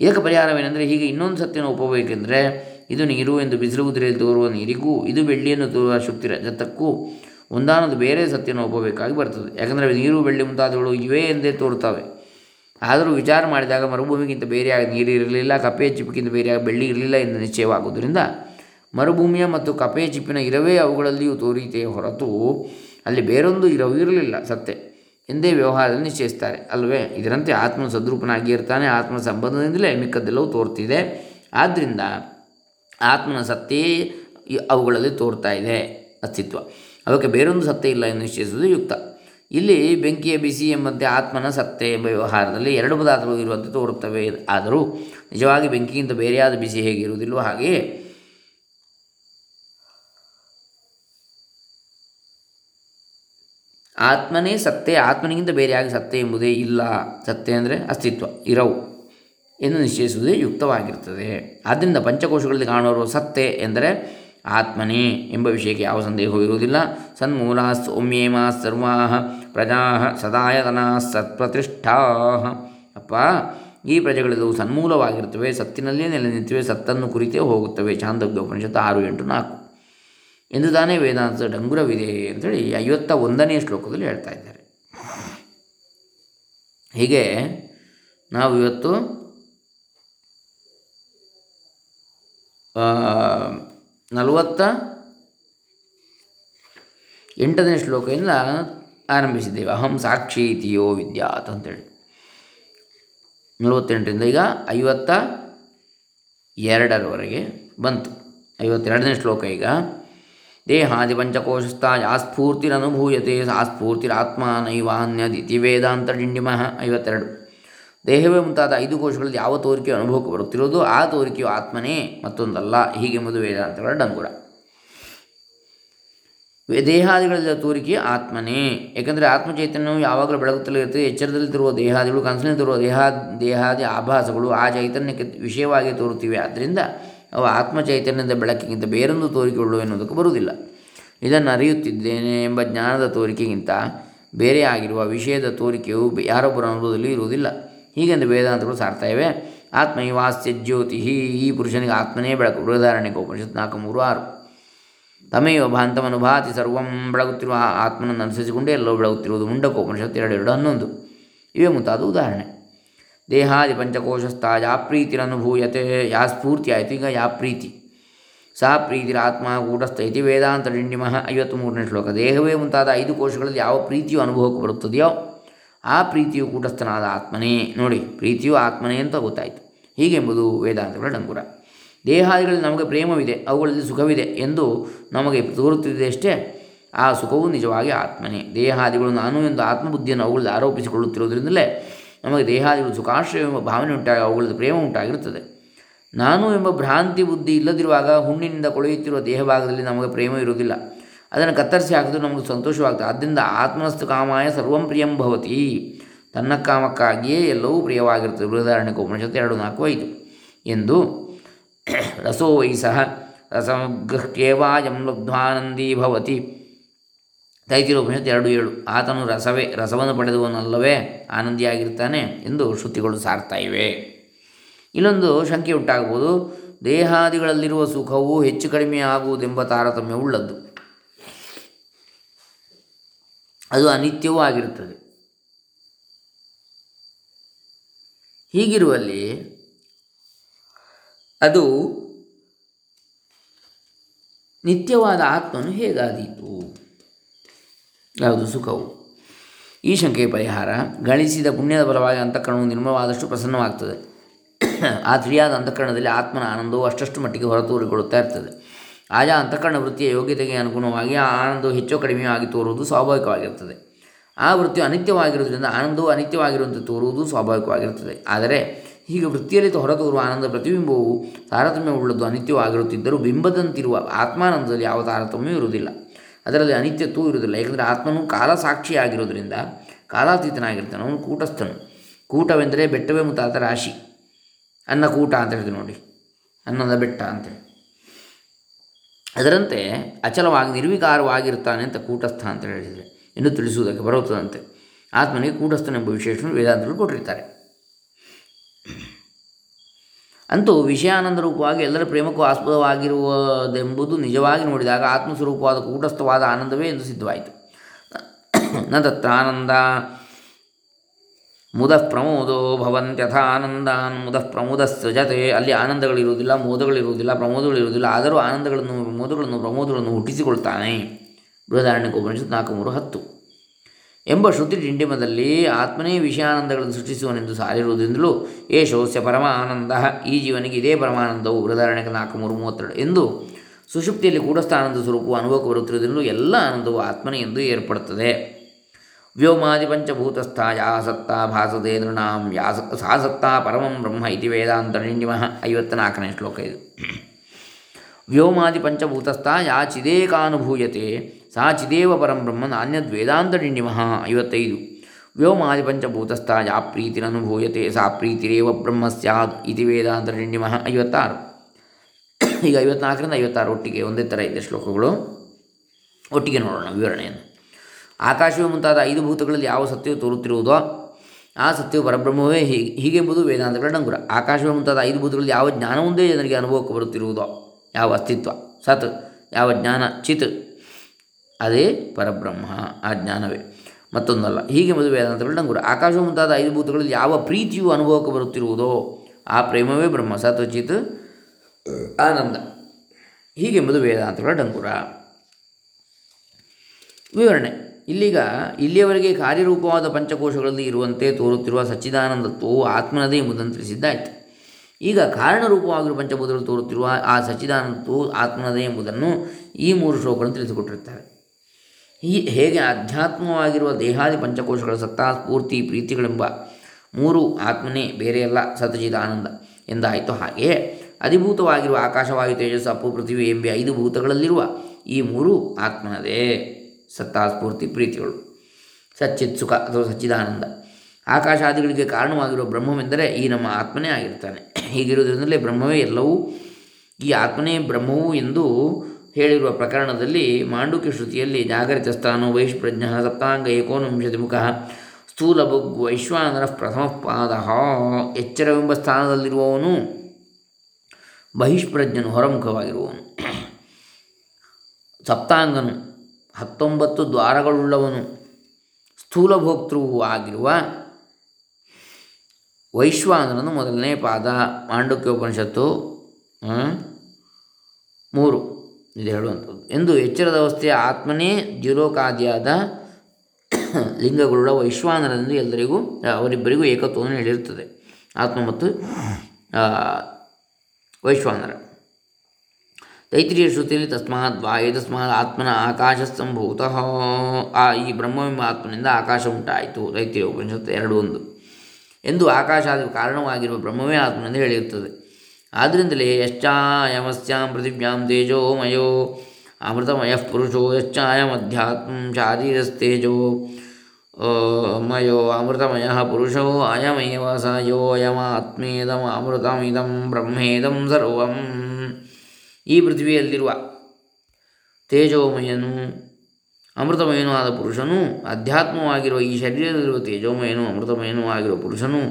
ಇದಕ್ಕೆ ಪರಿಹಾರವೇನೆಂದರೆ ಹೀಗೆ ಇನ್ನೊಂದು ಸತ್ಯವನ್ನು ಒಪ್ಪಬೇಕೆಂದರೆ ಇದು ನೀರು ಎಂದು ಬಿಸಿಲು ಕುದುರೆಯಲ್ಲಿ ತೋರುವ ನೀರಿಗೂ ಇದು ಬೆಳ್ಳಿಯನ್ನು ತೋರುವ ಶಕ್ತಿ ರಜತಕ್ಕೂ ಒಂದಾನೊಂದು ಬೇರೆ ಸತ್ಯವನ್ನು ಒಪ್ಪಬೇಕಾಗಿ ಬರ್ತದೆ. ಯಾಕಂದರೆ ನೀರು, ಬೆಳ್ಳಿ ಮುಂತಾದವುಗಳು ಇವೇ ಎಂದೇ ತೋರುತ್ತವೆ. ಆದರೂ ವಿಚಾರ ಮಾಡಿದಾಗ ಮರುಭೂಮಿಗಿಂತ ಬೇರೆಯಾಗಿ ನೀರು ಇರಲಿಲ್ಲ ಕಪ್ಪೆಯ ಚಿಪ್ಪಿಗಿಂತ ಬೇರೆಯಾಗಿ ಬೆಳ್ಳಿ ಇರಲಿಲ್ಲ ಎಂದು ನಿಶ್ಚಯವಾಗುವುದರಿಂದ ಮರುಭೂಮಿಯ ಮತ್ತು ಕಪೆಯ ಚಿಪ್ಪಿನ ಇರವೇ ಅವುಗಳಲ್ಲಿಯೂ ತೋರಿತೆಯೇ ಹೊರತು ಅಲ್ಲಿ ಬೇರೊಂದು ಇರವು ಇರಲಿಲ್ಲ ಸತ್ಯ. ಎಂದೇ ವ್ಯವಹಾರದಲ್ಲಿ ನಿಶ್ಚಯಿಸ್ತಾರೆ. ಅಲ್ವೇ? ಇದರಂತೆ ಆತ್ಮ ಸದ್ರೂಪನಾಗಿ ಇರ್ತಾನೆ ಆತ್ಮ ಸಂಬಂಧದಿಂದಲೇ ಮಿಕ್ಕದ್ದೆಲ್ಲವೂ ತೋರ್ತಿದೆ. ಆದ್ದರಿಂದ ಆತ್ಮನ ಸತ್ಯೇ ಅವುಗಳಲ್ಲಿ ತೋರ್ತಾ ಇದೆ ಅಸ್ತಿತ್ವ. ಅದಕ್ಕೆ ಬೇರೊಂದು ಸತ್ಯ ಇಲ್ಲ ಎಂದು ನಿಶ್ಚಯಿಸುವುದು ಯುಕ್ತ. ಇಲ್ಲಿ ಬೆಂಕಿಯ ಬಿಸಿ ಎಂಬಂತೆ ಆತ್ಮನ ಸತ್ತೆ ಎಂಬ ವ್ಯವಹಾರದಲ್ಲಿ ಎರಡು ಪದಾರ್ಥಗಳು ಇರುವಂತೆ ತೋರುತ್ತವೆ. ಆದರೂ ನಿಜವಾಗಿ ಬೆಂಕಿಗಿಂತ ಬೇರೆಯಾದ ಬಿಸಿ ಹೇಗೆ ಇರುವುದಿಲ್ಲವೋ ಹಾಗೆಯೇ ಆತ್ಮನೇ ಸತ್ಯ, ಆತ್ಮನಿಗಿಂತ ಬೇರೆಯಾಗಿ ಸತ್ಯ ಎಂಬುದೇ ಇಲ್ಲ. ಸತ್ಯ ಅಂದರೆ ಅಸ್ತಿತ್ವ, ಇರವು ಎಂದು ನಿಶ್ಚಯಿಸುವುದೇ ಯುಕ್ತವಾಗಿರ್ತದೆ ಆದ್ದರಿಂದ ಪಂಚಕೋಶಗಳಲ್ಲಿ ಕಾಣುವ ಸತ್ಯ ಎಂದರೆ ಆತ್ಮನೇ ಎಂಬ ವಿಷಯಕ್ಕೆ ಯಾವ ಸಂದೇಹವೂ ಇರುವುದಿಲ್ಲ. ಸನ್ಮೂಲ ಸೌಮ್ಯೇಮ ಸರ್ವಾ ಪ್ರಜಾ ಸದಾಯತನಾ ಸತ್ಪ್ರತಿಷ್ಠಾ ಅಪ್ಪ, ಈ ಪ್ರಜೆಗಳೆಲ್ಲವೂ ಸನ್ಮೂಲವಾಗಿರ್ತವೆ ಸತ್ತಿನಲ್ಲೇ ನೆಲೆ ನಿಂತಿವೆ ಸತ್ತನ್ನು ಕುರಿತೇ ಹೋಗುತ್ತವೆ. ಚಾಂದೋಗ್ಯ ಉಪನಿಷತ್ತು ಆರು ಎಂಟು ನಾಲ್ಕು. ಎಂದು ತಾನೇ ವೇದಾಂತದ ಡಂಗುರವಿದೆ ಅಂತೇಳಿ ಐವತ್ತ ಒಂದನೇ ಶ್ಲೋಕದಲ್ಲಿ ಹೇಳ್ತಾ ಇದ್ದಾರೆ. ಹೀಗೆ ನಾವು ಇವತ್ತು ನಲವತ್ತ ಎಂಟನೇ ಶ್ಲೋಕದಿಂದ ಆರಂಭಿಸಿದ್ದೇವೆ. ಅಹಂ ಸಾಕ್ಷಿ ಇತಿಯೋ ವಿದ್ಯಾತ್ ಅಂತೇಳಿ. ನಲವತ್ತೆಂಟರಿಂದ ಈಗ ಐವತ್ತ ಎರಡರವರೆಗೆ ಬಂತು. ಐವತ್ತೆರಡನೇ ಶ್ಲೋಕ ಈಗ ದೇಹಾದಿ ಪಂಚಕೋಶಸ್ಥ ಯಾ ಸ್ಫೂರ್ತಿರನುಭೂಯತೆ ಸಾ ಸ್ಫೂರ್ತಿರಾತ್ಮ ನೈವಾನ್ಯದಿತಿ ವೇದಾಂತ ಡಿಂಡಿಮಃ ಐವತ್ತೆರಡು. ದೇಹವೇ ಮುಂತಾದ ಐದು ಕೋಶಗಳಲ್ಲಿ ಯಾವ ತೋರಿಕೆಯು ಅನುಭವಕ್ಕೆ ಬರುತ್ತಿರೋದು ಆ ತೋರಿಕೆಯು ಆತ್ಮನೇ ಮತ್ತೊಂದಲ್ಲ, ಹೀಗೆಂಬುದು ವೇದಾಂತಗಳ ಡಂಗುರ. ದೇಹಾದಿಗಳಲ್ಲ ತೋರಿಕೆ ಆತ್ಮನೇ. ಏಕೆಂದರೆ ಆತ್ಮಚೈತನ್ಯವು ಯಾವಾಗಲೂ ಬೆಳಗುತ್ತಲೇ ಇರ್ತದೆ ಎಚ್ಚರದಲ್ಲಿರುವ ದೇಹಾದಿಗಳು, ಕನಸಿನಲ್ಲಿ ತರುವ ದೇಹ, ದೇಹಾದಿ ಆಭಾಸಗಳು ಆ ಚೈತನ್ಯಕ್ಕೆ ವಿಷಯವಾಗಿ ತೋರುತ್ತಿವೆ. ಆದ್ದರಿಂದ ಅವು ಆತ್ಮಚೈತನ್ಯದ ಬೆಳಕಿಗಿಂತ ಬೇರೊಂದು ತೋರಿಕೆಗಳು ಎನ್ನುವುದಕ್ಕೆ ಬರುವುದಿಲ್ಲ. ಇದನ್ನು ಅರಿಯುತ್ತಿದ್ದೇನೆ ಎಂಬ ಜ್ಞಾನದ ತೋರಿಕೆಗಿಂತ ಬೇರೆ ಆಗಿರುವ ವಿಷಯದ ತೋರಿಕೆಯು ಯಾರೊಬ್ಬರ ಅನುಭವದಲ್ಲಿ ಇರುವುದಿಲ್ಲ. ಹೀಗೆಂದು ವೇದಾಂತಗಳು ಸಾರ್ತಾಯಿವೆ ಆತ್ಮ ಆತ್ಮೈವಾಸ್ಯ ಜ್ಯೋತಿ ಈ ಪುರುಷನಿಗೆ ಆತ್ಮನೇ ಬೆಳಕು. ಬೃಹದಾರಣ್ಯಕ ಉಪನಿಷತ್ ನಾಲ್ಕು ಮೂರು ಆರು. ತಮೇವ ಭಾಂತಮನುಭಾತಿ ಸರ್ವಂ ಬೆಳಗುತ್ತಿರುವ ಆತ್ಮನನ್ನು ಅನುಸರಿಸಿಕೊಂಡೇ ಎಲ್ಲವೂ ಬೆಳಗುತ್ತಿರುವುದು ಮುಂಡಕೋಪನಿಷತ್ ಎರಡು ಎರಡು ಹನ್ನೊಂದು. ಇವೇ ಮುಂತಾದ ಉದಾಹರಣೆ. ದೇಹಾದಿ ಪಂಚಕೋಶಸ್ಥ ಯಾ ಪ್ರೀತಿರನುಭೂಯತೆ, ಯಾ ಸ್ಫೂರ್ತಿ ಆಯಿತು, ಈಗ ಯಾ ಪ್ರೀತಿ. ಸಾ ಪ್ರೀತಿರಾತ್ಮ ಕೂಟಸ್ಥ ಇತಿ ವೇದಾಂತ ಡಿಂಡಿಮಃ ಐವತ್ತ್ಮೂರನೇ ಶ್ಲೋಕ. ದೇಹವೇ ಮುಂತಾದ ಐದು ಕೋಶಗಳಲ್ಲಿ ಯಾವ ಪ್ರೀತಿಯು ಅನುಭವಕ್ಕೆ ಬರುತ್ತದೆಯೋ, ಆ ಪ್ರೀತಿಯು ಕೂಟಸ್ಥನಾದ ಆತ್ಮನೇ. ನೋಡಿ, ಪ್ರೀತಿಯು ಆತ್ಮನೇ ಅಂತ ಗೊತ್ತಾಯಿತು. ಹೀಗೆಂಬುದು ವೇದಾಂತಗಳ ಡಂಗುರ. ದೇಹಾದಿಗಳಲ್ಲಿ ನಮಗೆ ಪ್ರೇಮವಿದೆ, ಅವುಗಳಲ್ಲಿ ಸುಖವಿದೆ ಎಂದು ನಮಗೆ ತೋರುತ್ತಿದೆ ಅಷ್ಟೇ. ಆ ಸುಖವು ನಿಜವಾಗಿ ಆತ್ಮನೇ. ದೇಹಾದಿಗಳು ನಾನು ಎಂದು ಆತ್ಮಬುದ್ಧಿಯನ್ನು ಅವುಗಳಲ್ಲಿ ಆರೋಪಿಸಿಕೊಳ್ಳುತ್ತಿರುವುದರಿಂದಲೇ ನಮಗೆ ದೇಹಾದಿಗಳು ಸುಖಾಶ್ರಯ ಎಂಬ ಭಾವನೆ ಉಂಟಾಗಿ ಅವುಗಳದ್ದು ಪ್ರೇಮ ಉಂಟಾಗಿರುತ್ತದೆ. ನಾನು ಎಂಬ ಭ್ರಾಂತಿ ಬುದ್ಧಿ ಇಲ್ಲದಿರುವಾಗ ಹುಣ್ಣಿನಿಂದ ಕೊಳೆಯುತ್ತಿರುವ ದೇಹಭಾಗದಲ್ಲಿ ನಮಗೆ ಪ್ರೇಮ ಇರುವುದಿಲ್ಲ. ಅದನ್ನು ಕತ್ತರಿಸಿ ಹಾಕಿದ್ರು ನಮಗೆ ಸಂತೋಷವಾಗ್ತದೆ. ಆದ್ದರಿಂದ ಆತ್ಮನಸ್ತು ಕಾಮಾಯ ಸರ್ವಂ ಪ್ರಿಯಂ ಭವತಿ. ತನ್ನ ಕಾಮಕ್ಕಾಗಿಯೇ ಎಲ್ಲವೂ ಪ್ರಿಯವಾಗಿರುತ್ತದೆ. ಬೃಹದಾರಣ್ಯಕ ಉಪನಿಷತ್ತು ಎರಡು, ನಾಲ್ಕು, ಐದು. ಎಂದು ರಸೋ ವೈ ಸಹ ರಸಗೃಹ್ಯೇವಾಯಂ ಲಬ್ಧ್ವಾನಂದೀ ಭವತಿ. ತೈತಿರೋಪನಿಷತ್ತು ಎರಡು, ಏಳು. ಆತನು ರಸವೇ, ರಸವನ್ನು ಪಡೆದವನಲ್ಲವೇ? ಆನಂದಿಯಾಗಿರ್ತಾನೆ ಎಂದು ಶ್ರುತಿಗಳು ಸಾರ್ತಾ ಇವೆ. ಇಲ್ಲೊಂದು ಶಂಕೆ ಉಂಟಾಗಬಹುದು. ದೇಹಾದಿಗಳಲ್ಲಿರುವ ಸುಖವು ಹೆಚ್ಚು ಕಡಿಮೆ ಆಗುವುದೆಂಬ ತಾರತಮ್ಯ ಉಳ್ಳದ್ದು. ಅದು ಅನಿತ್ಯವೂ ಆಗಿರುತ್ತದೆ. ಹೀಗಿರುವಲ್ಲಿ ಅದು ನಿತ್ಯವಾದ ಆತ್ಮನು ಹೇಗಾದೀತು? ಯಾವುದು ಸುಖವು? ಈ ಶಂಕೆಯ ಪರಿಹಾರ, ಗಳಿಸಿದ ಪುಣ್ಯದ ಫಲವಾಗಿ ಅಂತಃಕರಣವು ನಿರ್ಮಲವಾದಷ್ಟು ಪ್ರಸನ್ನವಾಗ್ತದೆ. ಆ ತಿಳಿಯಾದ ಅಂತಃಕರಣದಲ್ಲಿ ಆತ್ಮನ ಆನಂದವು ಅಷ್ಟಷ್ಟು ಮಟ್ಟಿಗೆ ಹೊರತೂರಿಕೊಳ್ಳುತ್ತಾ ಇರ್ತದೆ. ಆಯಾ ಅಂತಃಕರಣ ವೃತ್ತಿಯ ಯೋಗ್ಯತೆಗೆ ಅನುಗುಣವಾಗಿ ಆ ಆನಂದವು ಹೆಚ್ಚು ಕಡಿಮೆಯೂ ಆಗಿ ತೋರುವುದು ಸ್ವಾಭಾವಿಕವಾಗಿರುತ್ತದೆ. ಆ ವೃತ್ತಿಯು ಅನಿತ್ಯವಾಗಿರುವುದರಿಂದ ಆನಂದವು ಅನಿತ್ಯವಾಗಿರುವಂತೆ ತೋರುವುದು ಸ್ವಾಭಾವಿಕವಾಗಿರುತ್ತದೆ. ಆದರೆ ಹೀಗೆ ವೃತ್ತಿಯಲ್ಲಿ ಹೊರತೋರುವ ಆನಂದ ಪ್ರತಿಬಿಂಬವು ತಾರತಮ್ಯವುಳ್ಳದ್ದು ಅನಿತ್ಯವಾಗಿರುತ್ತಿದ್ದರೂ ಬಿಂಬದಂತಿರುವ ಆತ್ಮಾನಂದದಲ್ಲಿ ಯಾವ ತಾರತಮ್ಯವೂ ಇರುವುದಿಲ್ಲ. ಅದರಲ್ಲಿ ಅನಿತ್ಯತ್ವೂ ಇರುವುದಿಲ್ಲ. ಏಕೆಂದರೆ ಆತ್ಮನು ಕಾಲ ಸಾಕ್ಷಿಯಾಗಿರೋದ್ರಿಂದ ಕಾಲಾತೀತನಾಗಿರ್ತಾನೆ. ಅವನು ಕೂಟಸ್ಥನು. ಕೂಟವೆಂದರೆ ಬೆಟ್ಟವೇ ಮುತಾತ ರಾಶಿ. ಅನ್ನಕೂಟ ಅಂತ ಹೇಳಿದ್ರು ನೋಡಿ. ಅನ್ನದ ಬೆಟ್ಟ ಅಂತೇಳಿ ಅದರಂತೆ ಅಚಲವಾಗಿ ನಿರ್ವಿಕಾರವಾಗಿರ್ತಾನೆ ಅಂತ ಕೂಟಸ್ಥ ಅಂತ ಹೇಳಿದರೆ ಇನ್ನು ತಿಳಿಸುವುದಕ್ಕೆ ಬರುತ್ತದಂತೆ. ಆತ್ಮನಿಗೆ ಕೂಟಸ್ಥನೆಂಬ ವಿಶೇಷವನ್ನು ವೇದಾಂತಗಳು ಕೊಟ್ಟಿರ್ತಾರೆ. ಅಂತೂ ವಿಷಯಾನಂದ ರೂಪವಾಗಿ ಎಲ್ಲರ ಪ್ರೇಮಕ್ಕೂ ಆಸ್ಪದವಾಗಿರುವುದೆಂಬುದು ನಿಜವಾಗಿ ನೋಡಿದಾಗ ಆತ್ಮಸ್ವರೂಪವಾದ ಕೂಟಸ್ಥವಾದ ಆನಂದವೇ ಎಂದು ಸಿದ್ಧವಾಯಿತು. ನ ತತ್ರ ಆನಂದ ಮುದ ಪ್ರಮೋದೋ ಭವಂತ್ಯಥಾನಂದಾನ್ ಮುದಃ ಪ್ರಮೋದ ಸೃಜತೆ ಅಲ್ಲಿ ಆನಂದಗಳಿರುವುದಿಲ್ಲ, ಮೋದಗಳಿರುವುದಿಲ್ಲ, ಪ್ರಮೋದಗಳಿರುವುದಿಲ್ಲ. ಆದರೂ ಆನಂದಗಳನ್ನು, ಮೋದಗಳನ್ನು, ಪ್ರಮೋದಗಳನ್ನು ಹುಟ್ಟಿಸಿಕೊಳ್ತಾನೆ. ಬೃಹದಾರಣ್ಯಕ ಉಪನಿಷತ್ ನಾಲ್ಕು ಮೂರು ಹತ್ತು. ಎಂಬ ಶ್ರುತಿ ಡಿಂಡಿಮದಲ್ಲಿ ಆತ್ಮನೇ ವಿಷಯಾನಂದಗಳನ್ನು ಸೃಷ್ಟಿಸುವನೆಂದು ಸಾರಿರುವುದರಿಂದಲೂ ಏಷೋಸ್ಯ ಪರಮಾನಂದ, ಈ ಜೀವನಿಗೆ ಇದೇ ಪರಮಾನಂದವು ಬೃಹದಾರಣ್ಯಕ ನಾಲ್ಕು ಮೂರು ಮೂವತ್ತೆರಡು ಎಂದು ಸುಷುಪ್ತಿಯಲ್ಲಿ ಕೂಡಸ್ಥ ಆನಂದ ಸ್ವರೂಪವು ಅನುಭವಕ್ಕೆ ಬರುತ್ತಿರುವುದರಿಂದಲೂ ಎಲ್ಲ ಆನಂದವು ಆತ್ಮನೇ ಎಂದು ಏರ್ಪಡುತ್ತದೆ. ವ್ಯೋಮಾದಿ ಪಂಚಭೂತಸ್ಥ ಯಾ ಸತ್ತ ಭಾಸತೆ ನೃಣಾಂ ಯಾ ಪರಮಂ ಬ್ರಹ್ಮ ಇತಿ ವೇದಾಂತ ಡಿಂಡಿಮ ಐವತ್ತ ನಾಲ್ಕನೇ ಶ್ಲೋಕ ಇದು. ವ್ಯೋಮಾದಿ ಪಂಚಭೂತಸ್ಥ ಯಾ ಚಿದೇಕಾನುಭೂಯತೆ ಸಾ ಚಿದೇವ ಪರಂ ಬ್ರಹ್ಮ ನಾಣ್ಯದ್ ವೇದಾಂತ ಡಿಂಡಿಮಃ ಐವತ್ತೈದು ವ್ಯೋಮಾದಿ ಪಂಚಭೂತಸ್ಥ, ಯಾ ಪ್ರೀತಿರನುಭೂಯತೆ ಸಾ ಪ್ರೀತಿರೇವ ಬ್ರಹ್ಮ ಸ್ಯಾತ್ ಇತಿ ವೇದಾಂತ ಡಿಂಡಿಮಃ ಐವತ್ತಾರು. ಈಗ ಐವತ್ನಾಲ್ಕರಿಂದ ಐವತ್ತಾರು ಒಟ್ಟಿಗೆ ಒಂದೇ ಥರ ಇದೆ ಶ್ಲೋಕಗಳು. ಒಟ್ಟಿಗೆ ನೋಡೋಣ ವಿವರಣೆಯನ್ನು. ಆಕಾಶವೇ ಮುಂತಾದ ಐದು ಭೂತಗಳಲ್ಲಿ ಯಾವ ಸತ್ಯವು ತೋರುತ್ತಿರುವುದೋ ಆ ಸತ್ಯವು ಪರಬ್ರಹ್ಮವೇ ಹೀಗೆ ಹೀಗೆಂಬುದು ವೇದಾಂತಗಳ ಡಂಗುರ. ಆಕಾಶವೇ ಮುಂತಾದ ಐದು ಭೂತಗಳಲ್ಲಿ ಯಾವ ಜ್ಞಾನವೊಂದೇ ಜನರಿಗೆ ಅನುಭವಕ್ಕೆ ಬರುತ್ತಿರುವುದೋ, ಯಾವ ಅಸ್ತಿತ್ವ, ಸತ್, ಯಾವ ಜ್ಞಾನ, ಚಿತ್ ಅದೇ ಪರಬ್ರಹ್ಮ, ಆ ಜ್ಞಾನವೇ. ಮತ್ತೊಂದಲ್ಲ ಹೀಗೆಂಬುದು ವೇದಾಂತಗಳ ಡಂಗುರ ಆಕಾಶ ಮುಂತಾದ ಐದು ಭೂತಗಳಲ್ಲಿ ಯಾವ ಪ್ರೀತಿಯು ಅನುಭವಕ್ಕೆ ಬರುತ್ತಿರುವುದೋ, ಆ ಪ್ರೇಮವೇ ಬ್ರಹ್ಮ, ಸತ್ವಚಿತ್ ಆನಂದ. ಹೀಗೆ ಮದುವೆ ವೇದಾಂತಗಳ ಡಂಗುರ ವಿವರಣೆ, ಇಲ್ಲಿಗ ಇಲ್ಲಿಯವರೆಗೆ ಕಾರ್ಯರೂಪವಾದ ಪಂಚಕೋಶಗಳಲ್ಲಿ ಇರುವಂತೆ ತೋರುತ್ತಿರುವ ಸಚ್ಚಿದಾನಂದತ್ವವು ಆತ್ಮನದೇ ಎಂಬುದನ್ನು ತಿಳಿಸಿದ್ದಾಯಿತು. ಈಗ ಕಾರಣರೂಪವಾಗಿರುವ ಪಂಚಭೂತಗಳು ತೋರುತ್ತಿರುವ ಆ ಸಚ್ಚಿದಾನಂದತ್ವವು ಆತ್ಮನದೇ ಎಂಬುದನ್ನು ಈ ಮೂರು ಶ್ಲೋಕಗಳನ್ನು ತಿಳಿಸಿಕೊಟ್ಟಿರ್ತಾರೆ ಈ ಹೇಗೆ ಆಧ್ಯಾತ್ಮವಾಗಿರುವ ದೇಹಾದಿ ಪಂಚಕೋಶಗಳ ಸತ್ತಾ ಸ್ಫೂರ್ತಿ ಪ್ರೀತಿಗಳೆಂಬ ಮೂರು ಆತ್ಮನೇ ಬೇರೆಯಲ್ಲ ಸತಜಿದ ಆನಂದ ಎಂದಾಯಿತು. ಹಾಗೆಯೇ ಅಧಿಭೂತವಾಗಿರುವ ಆಕಾಶವಾಯು, ತೇಜಸ್ಸು, ಅಪ್ಪು, ಪೃಥ್ವಿ ಎಂಬ ಐದು ಭೂತಗಳಲ್ಲಿರುವ ಈ ಮೂರು ಆತ್ಮನದೇ ಸತ್ತಾ ಸ್ಫೂರ್ತಿ ಪ್ರೀತಿಗಳು. ಸಚ್ಚಿತ್ ಸುಖ ಅಥವಾ ಸಚ್ಚಿದಾನಂದ. ಆಕಾಶಾದಿಗಳಿಗೆ ಕಾರಣವಾಗಿರುವ ಬ್ರಹ್ಮವೆಂದರೆ ಈ ನಮ್ಮ ಆತ್ಮನೇ ಆಗಿರ್ತಾನೆ ಹೀಗಿರುವುದರಿಂದಲೇ ಬ್ರಹ್ಮವೇ ಎಲ್ಲವೂ. ಈ ಆತ್ಮನೇ ಬ್ರಹ್ಮವು ಎಂದು ಹೇಳಿರುವ ಪ್ರಕರಣದಲ್ಲಿ ಮಾಂಡುಕ್ಯ ಶ್ರುತಿಯಲ್ಲಿ ಜಾಗರಿತ ಸ್ಥಾನ ವೈಷ್ಪ್ರಜ್ಞ ಸಪ್ತಾಂಗ ಏಕೋನವಿಂಶತಿ ಮುಖ ಸ್ಥೂಲ ಬುಗ್ ವೈಶ್ವಾನರ ಪ್ರಥಮ ಪಾದ ಎಚ್ಚರವೆಂಬ ಸ್ಥಾನದಲ್ಲಿರುವವನು ಬಹಿಷ್ಪ್ರಜ್ಞನು ಹೊರಮುಖವಾಗಿರುವವನು. ಸಪ್ತಾಂಗನು ಹತ್ತೊಂಬತ್ತು ದ್ವಾರಗಳುಳ್ಳವನು ಸ್ಥೂಲಭೋಕ್ತೃವು ಆಗಿರುವ ವೈಶ್ವಾನರನು ಮೊದಲನೇ ಪಾದ ಮಾಂಡುಕ್ಯ ಉಪನಿಷತ್ತು ಮೂರು. ಇದು ಹೇಳುವಂಥದ್ದು. ಎಂದು ಎಚ್ಚರದ ಅವಸ್ಥೆಯ ಆತ್ಮನೇ ದ್ಯುಲೋಕಾದಿಯಾದ ಲಿಂಗಗಳುಳ್ಳ ವೈಶ್ವಾನರೆಂದು ಎಲ್ಲರಿಗೂ, ಅವರಿಬ್ಬರಿಗೂ ಏಕತ್ವವನ್ನು ಹೇಳಿರುತ್ತದೆ. ಆತ್ಮ ಮತ್ತು ವೈಶ್ವಾನರ. ತೈತ್ರಿಯ ಶ್ರುತಿಯಲ್ಲಿ ತಸ್ಮಾತ್ ವಾಯು, ತಸ್ಮಾತ್ ಆತ್ಮನ ಆಕಾಶ ಸಂಭೂತ ಆ ಈ ಬ್ರಹ್ಮವೆಂಬ ಆತ್ಮನಿಂದ ಆಕಾಶ ಉಂಟಾಯಿತು. ತೈತ್ರಿಯ ಉಪನಿಷತ್ತು ಎರಡು ಒಂದು. ಎಂದು ಆಕಾಶಾದಿ ಕಾರಣವಾಗಿರುವ ಬ್ರಹ್ಮವೇ ಆತ್ಮನೆಂದು ಹೇಳಿರುತ್ತದೆ. ಆದ್ದರಿಂದಲೇ ಯಶ್ಚಾಯಮಸ್ಯಾಂ ಪೃಥಿವ್ಯಾಂ ತೇಜೋಮಯೋ ಅಮೃತಮಯಃ ಪುರುಷೋ ಯಶ್ಚಾಯಮಧ್ಯಾತ್ಮ ಶಾರೀರಸ್ತೇಜೋ ಮಯೋ ಅಮೃತಮಯ ಪುರುಷೋ ಅಯಮೇವ ಸ ಯೋಯಮಾತ್ಮೇದಂ ಅಮೃತಮಿದಂ ಬ್ರಹ್ಮೇದಂ ಸರ್ವಂ. ಈ ಪೃಥ್ವಿಯಲ್ಲಿರುವ ತೇಜೋಮಯನು ಅಮೃತಮಯನೂ ಆದ ಪುರುಷನು ಅಧ್ಯಾತ್ಮವಾಗಿರುವ ಈ ಶರೀರದಲ್ಲಿರುವ ತೇಜೋಮಯನು ಅಮೃತಮಯನೂ ಆಗಿರುವ ಪುರುಷನು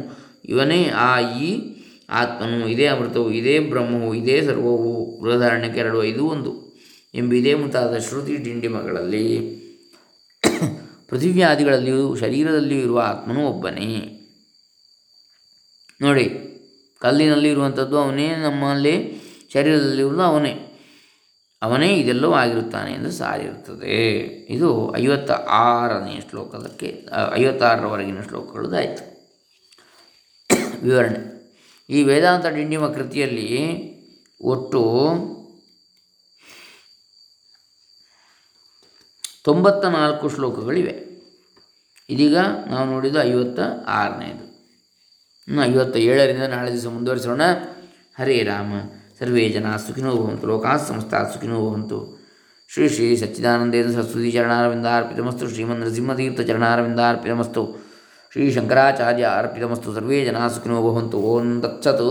ಇವನೇ ಆ ಈ ಆತ್ಮನು, ಇದೇ ಅಮೃತವು, ಇದೇ ಬ್ರಹ್ಮವು, ಇದೇ ಸರ್ವವು ಉದಾಹರಣೆ ಕೆರಡುವ ಇದು ಒಂದು ಎಂಬಿದೇ ಮುಂತಾದ ಶ್ರುತಿ ಡಿಂಡಿಮಗಳಲ್ಲಿ ಪೃಥಿವ್ಯಾದಿಗಳಲ್ಲಿಯೂ ಶರೀರದಲ್ಲಿಯೂ ಇರುವ ಆತ್ಮನು ಒಬ್ಬನೇ. ನೋಡಿ, ಕಲ್ಲಿನಲ್ಲಿ ಇರುವಂಥದ್ದು ಅವನೇ, ನಮ್ಮಲ್ಲಿ ಶರೀರದಲ್ಲಿರುವುದು ಅವನೇ. ಅವನೇ ಇದೆಲ್ಲವೂ ಆಗಿರುತ್ತಾನೆ ಎಂದು ಸಾರಿರುತ್ತದೆ. ಇದು ಐವತ್ತ ಆರನೇ ಶ್ಲೋಕದಕ್ಕೆ, ಐವತ್ತಾರರವರೆಗಿನ ಶ್ಲೋಕಗಳದ್ದಾಯಿತು. ವಿವರಣೆ. ಈ ವೇದಾಂತ ಡಿಂಡಿಮ ಕೃತಿಯಲ್ಲಿ ಒಟ್ಟು ತೊಂಬತ್ತ ನಾಲ್ಕು ಶ್ಲೋಕಗಳಿವೆ. ಇದೀಗ ನಾವು ನೋಡಿದ ಐವತ್ತ ಆರನೇದು. ಇನ್ನು ಐವತ್ತ ಏಳರಿಂದ ನಾಳೆ ದಿವಸ ಮುಂದುವರಿಸೋಣ. ಹರೇ ರಾಮ, ಸರ್ವೇ ಜನ ಸುಖಿನೋ ಭವಂತು, ಲೋಕಾ ಸಮಸ್ತ ಸುಖಿನೋ ಭವಂತು. ಶ್ರೀ ಶ್ರೀ ಸಚ್ಚಿದಾನಂದೇಂದ್ರ ಸರಸ್ವತಿ ಚರಣಾರವಿಂದಾರ್ಪಿತಮಸ್ತು, ಶ್ರೀಮನ್ ನರಸಿಂಹತೀರ್ಥ ಚರಣಾರವಿಂದಾರ್ಪಿತಮಸ್ತು. ಶ್ರೀ ಶಂಕರಾಚಾರ್ಯ ಅರ್ಪಿತಮಸ್ತು ಸರ್ವೇ ಜನ ಸುಖಿನೋ ಭವಂತು ಓಂ ತತ್ಸತ್